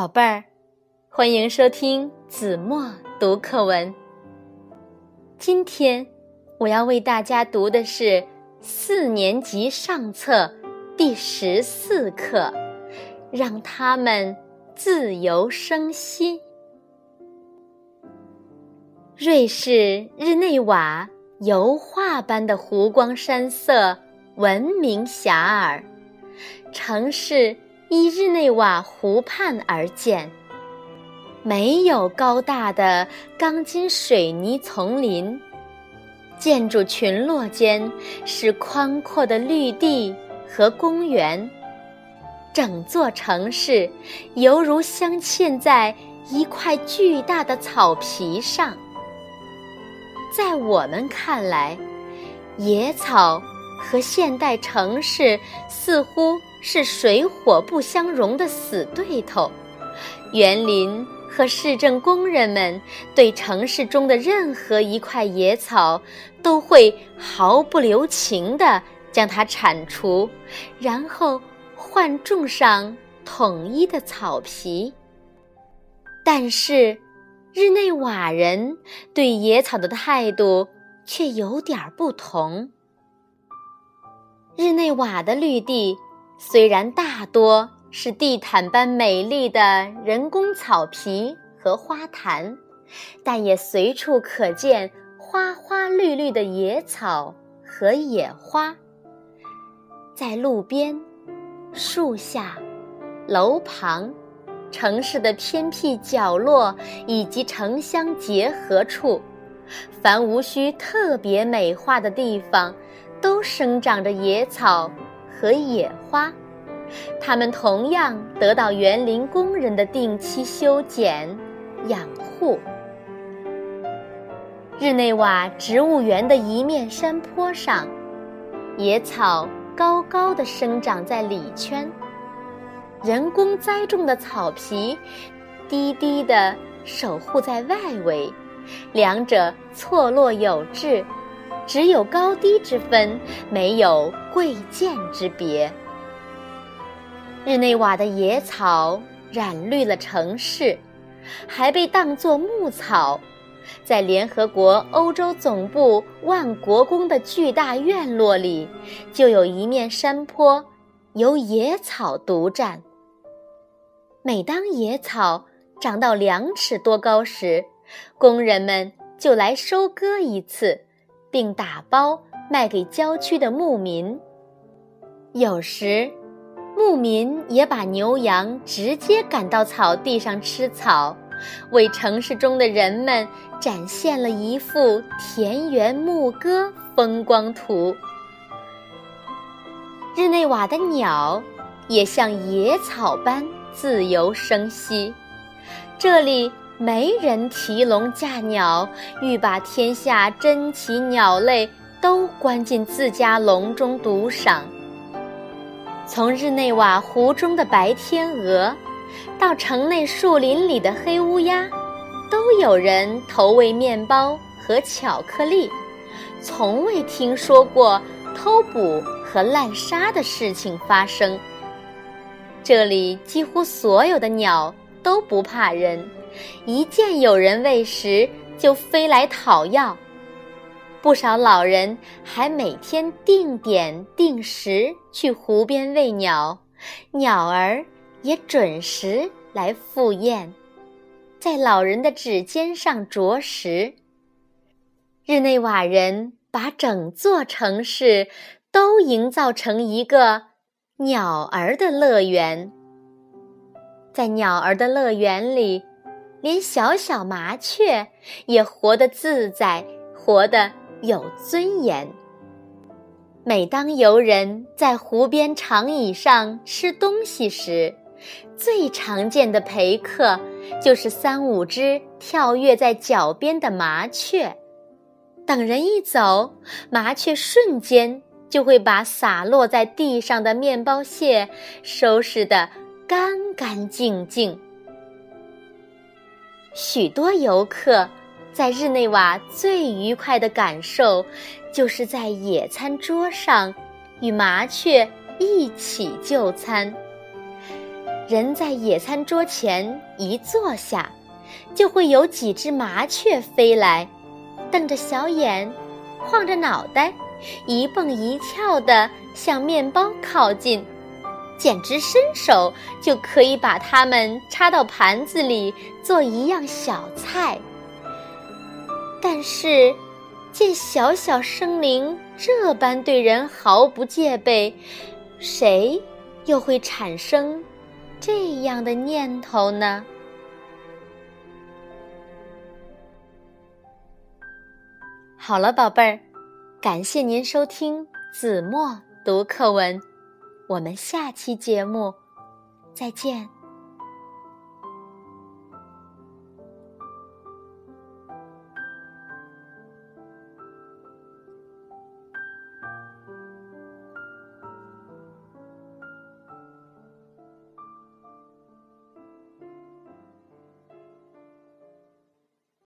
宝贝儿，欢迎收听子墨读课文。今天我要为大家读的是四年级上册第十四课，让他们自由生息。瑞士日内瓦油画般的湖光山色闻名遐迩，城市。依日内瓦湖畔而建，没有高大的钢筋水泥丛林，建筑群落间是宽阔的绿地和公园，整座城市犹如镶嵌在一块巨大的草皮上。在我们看来，野草和现代城市似乎。是水火不相容的死对头，园林和市政工人们对城市中的任何一块野草都会毫不留情地将它铲除，然后换种上统一的草皮。但是，日内瓦人对野草的态度却有点不同。日内瓦的绿地。虽然大多是地毯般美丽的人工草皮和花坛，但也随处可见花花绿绿的野草和野花。在路边、树下、楼旁、城市的偏僻角落以及城乡结合处，凡无需特别美化的地方，都生长着野草。和野花，它们同样得到园林工人的定期修剪、养护。日内瓦植物园的一面山坡上，野草高高的生长在里圈，人工栽种的草皮低低的守护在外围，两者错落有致。只有高低之分，没有贵贱之别。日内瓦的野草染绿了城市，还被当作牧草。在联合国欧洲总部万国宫的巨大院落里，就有一面山坡由野草独占。每当野草长到两尺多高时，工人们就来收割一次。并打包卖给郊区的牧民。有时，牧民也把牛羊直接赶到草地上吃草，为城市中的人们展现了一幅田园牧歌风光图。日内瓦的鸟也像野草般自由生息，这里。没人提笼架鸟，欲把天下珍奇鸟类都关进自家笼中独赏。从日内瓦湖中的白天鹅，到城内树林里的黑乌鸦，都有人投喂面包和巧克力，从未听说过偷捕和滥杀的事情发生。这里几乎所有的鸟都不怕人。一见有人喂食，就飞来讨要。不少老人还每天定点定时去湖边喂鸟，鸟儿也准时来赴宴，在老人的指尖上啄食。日内瓦人把整座城市都营造成一个鸟儿的乐园，在鸟儿的乐园里。连小小麻雀也活得自在，活得有尊严。每当游人在湖边长椅上吃东西时，最常见的陪客就是三五只跳跃在脚边的麻雀。等人一走，麻雀瞬间就会把洒落在地上的面包屑收拾得干干净净。许多游客在日内瓦最愉快的感受，就是在野餐桌上与麻雀一起就餐。人在野餐桌前一坐下，就会有几只麻雀飞来，瞪着小眼，晃着脑袋，一蹦一跳地向面包靠近，简直伸手就可以把它们插到盘子里做一样小菜。但是，见小小生灵这般对人毫不戒备，谁又会产生这样的念头呢？好了，宝贝儿，感谢您收听子墨读课文，我们下期节目再见。